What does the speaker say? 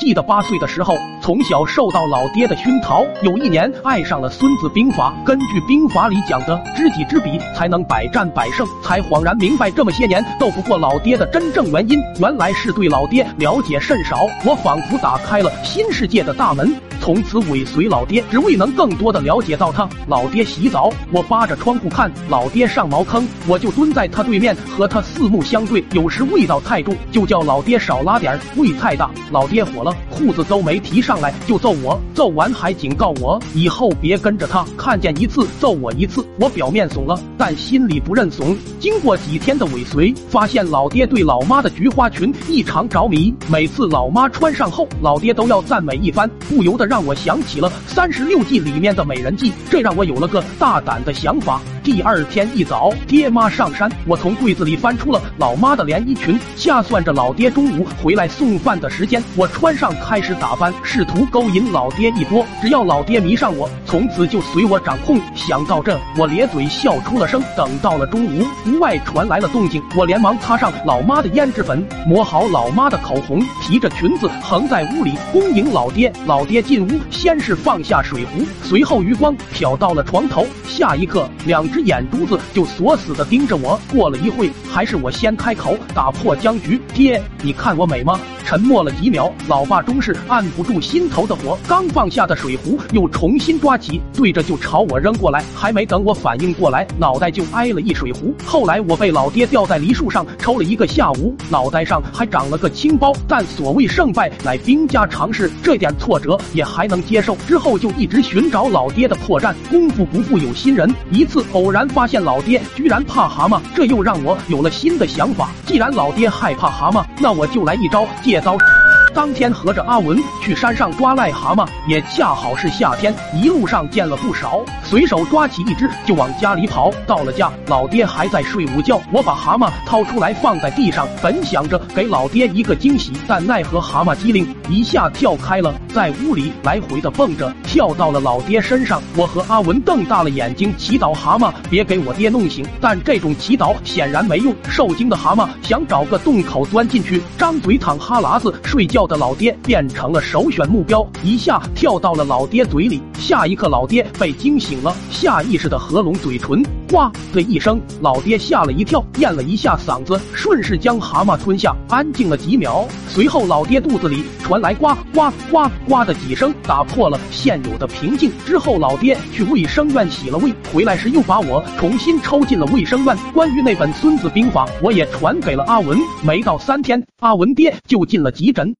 记得八岁的时候，从小受到老爹的熏陶，有一年爱上了《孙子兵法》。根据兵法里讲的“知己知彼，才能百战百胜”，才恍然明白这么些年斗不过老爹的真正原因，原来是对老爹了解甚少。我仿佛打开了新世界的大门。从此尾随老爹，只为能更多的了解到他。老爹洗澡，我扒着窗户看；老爹上茅坑，我就蹲在他对面和他四目相对。有时味道太重，就叫老爹少拉点；味太大，老爹火了，裤子都没提上来就揍我。揍完还警告我以后别跟着他，看见一次揍我一次。我表面怂了，但心里不认怂。经过几天的尾随，发现老爹对老妈的菊花裙异常着迷。每次老妈穿上后，老爹都要赞美一番，不由得。让我想起了三十六计里面的美人计，这让我有了个大胆的想法。第二天一早，爹妈上山，我从柜子里翻出了老妈的连衣裙，掐算着老爹中午回来送饭的时间，我穿上开始打扮，试图勾引老爹一波。只要老爹迷上我，从此就随我掌控。想到这，我咧嘴笑出了声。等到了中午，屋外传来了动静，我连忙擦上老妈的胭脂粉，抹好老妈的口红，提着裙子横在屋里恭迎老爹。老爹进屋，先是放下水壶，随后余光瞟到了床头，下一刻两。只眼珠子就锁死的盯着我，过了一会，还是我先开口打破僵局。爹，你看我美吗？沉默了几秒，老爸终是按不住心头的火，刚放下的水壶又重新抓起，对着就朝我扔过来。还没等我反应过来，脑袋就挨了一水壶。后来我被老爹吊在梨树上抽了一个下午，脑袋上还长了个青包。但所谓胜败乃兵家常事，这点挫折也还能接受。之后就一直寻找老爹的破绽，功夫不负有心人，一次。偶然发现老爹居然怕蛤蟆，这又让我有了新的想法。既然老爹害怕蛤蟆，那我就来一招借เรา 当天和着阿文去山上抓癞蛤蟆，也恰好是夏天，一路上见了不少，随手抓起一只就往家里跑。到了家，老爹还在睡午觉，我把蛤蟆掏出来放在地上，本想着给老爹一个惊喜，但奈何蛤蟆机灵，一下跳开了，在屋里来回的蹦着，跳到了老爹身上。我和阿文瞪大了眼睛，祈祷蛤蟆别给我爹弄醒，但这种祈祷显然没用。受惊的蛤蟆想找个洞口钻进去，张嘴淌哈喇子睡觉。的老爹变成了首选目标，一下跳到了老爹嘴里。下一刻，老爹被惊醒了，下意识的合拢嘴唇，呱的一声，老爹吓了一跳，咽了一下嗓子，顺势将蛤蟆吞下，安静了几秒。随后，老爹肚子里传来呱呱呱呱的几声，打破了现有的平静。之后，老爹去卫生院洗了胃，回来时又把我重新抽进了卫生院。关于那本《孙子兵法》，我也传给了阿文。没到三天，阿文爹就进了急诊。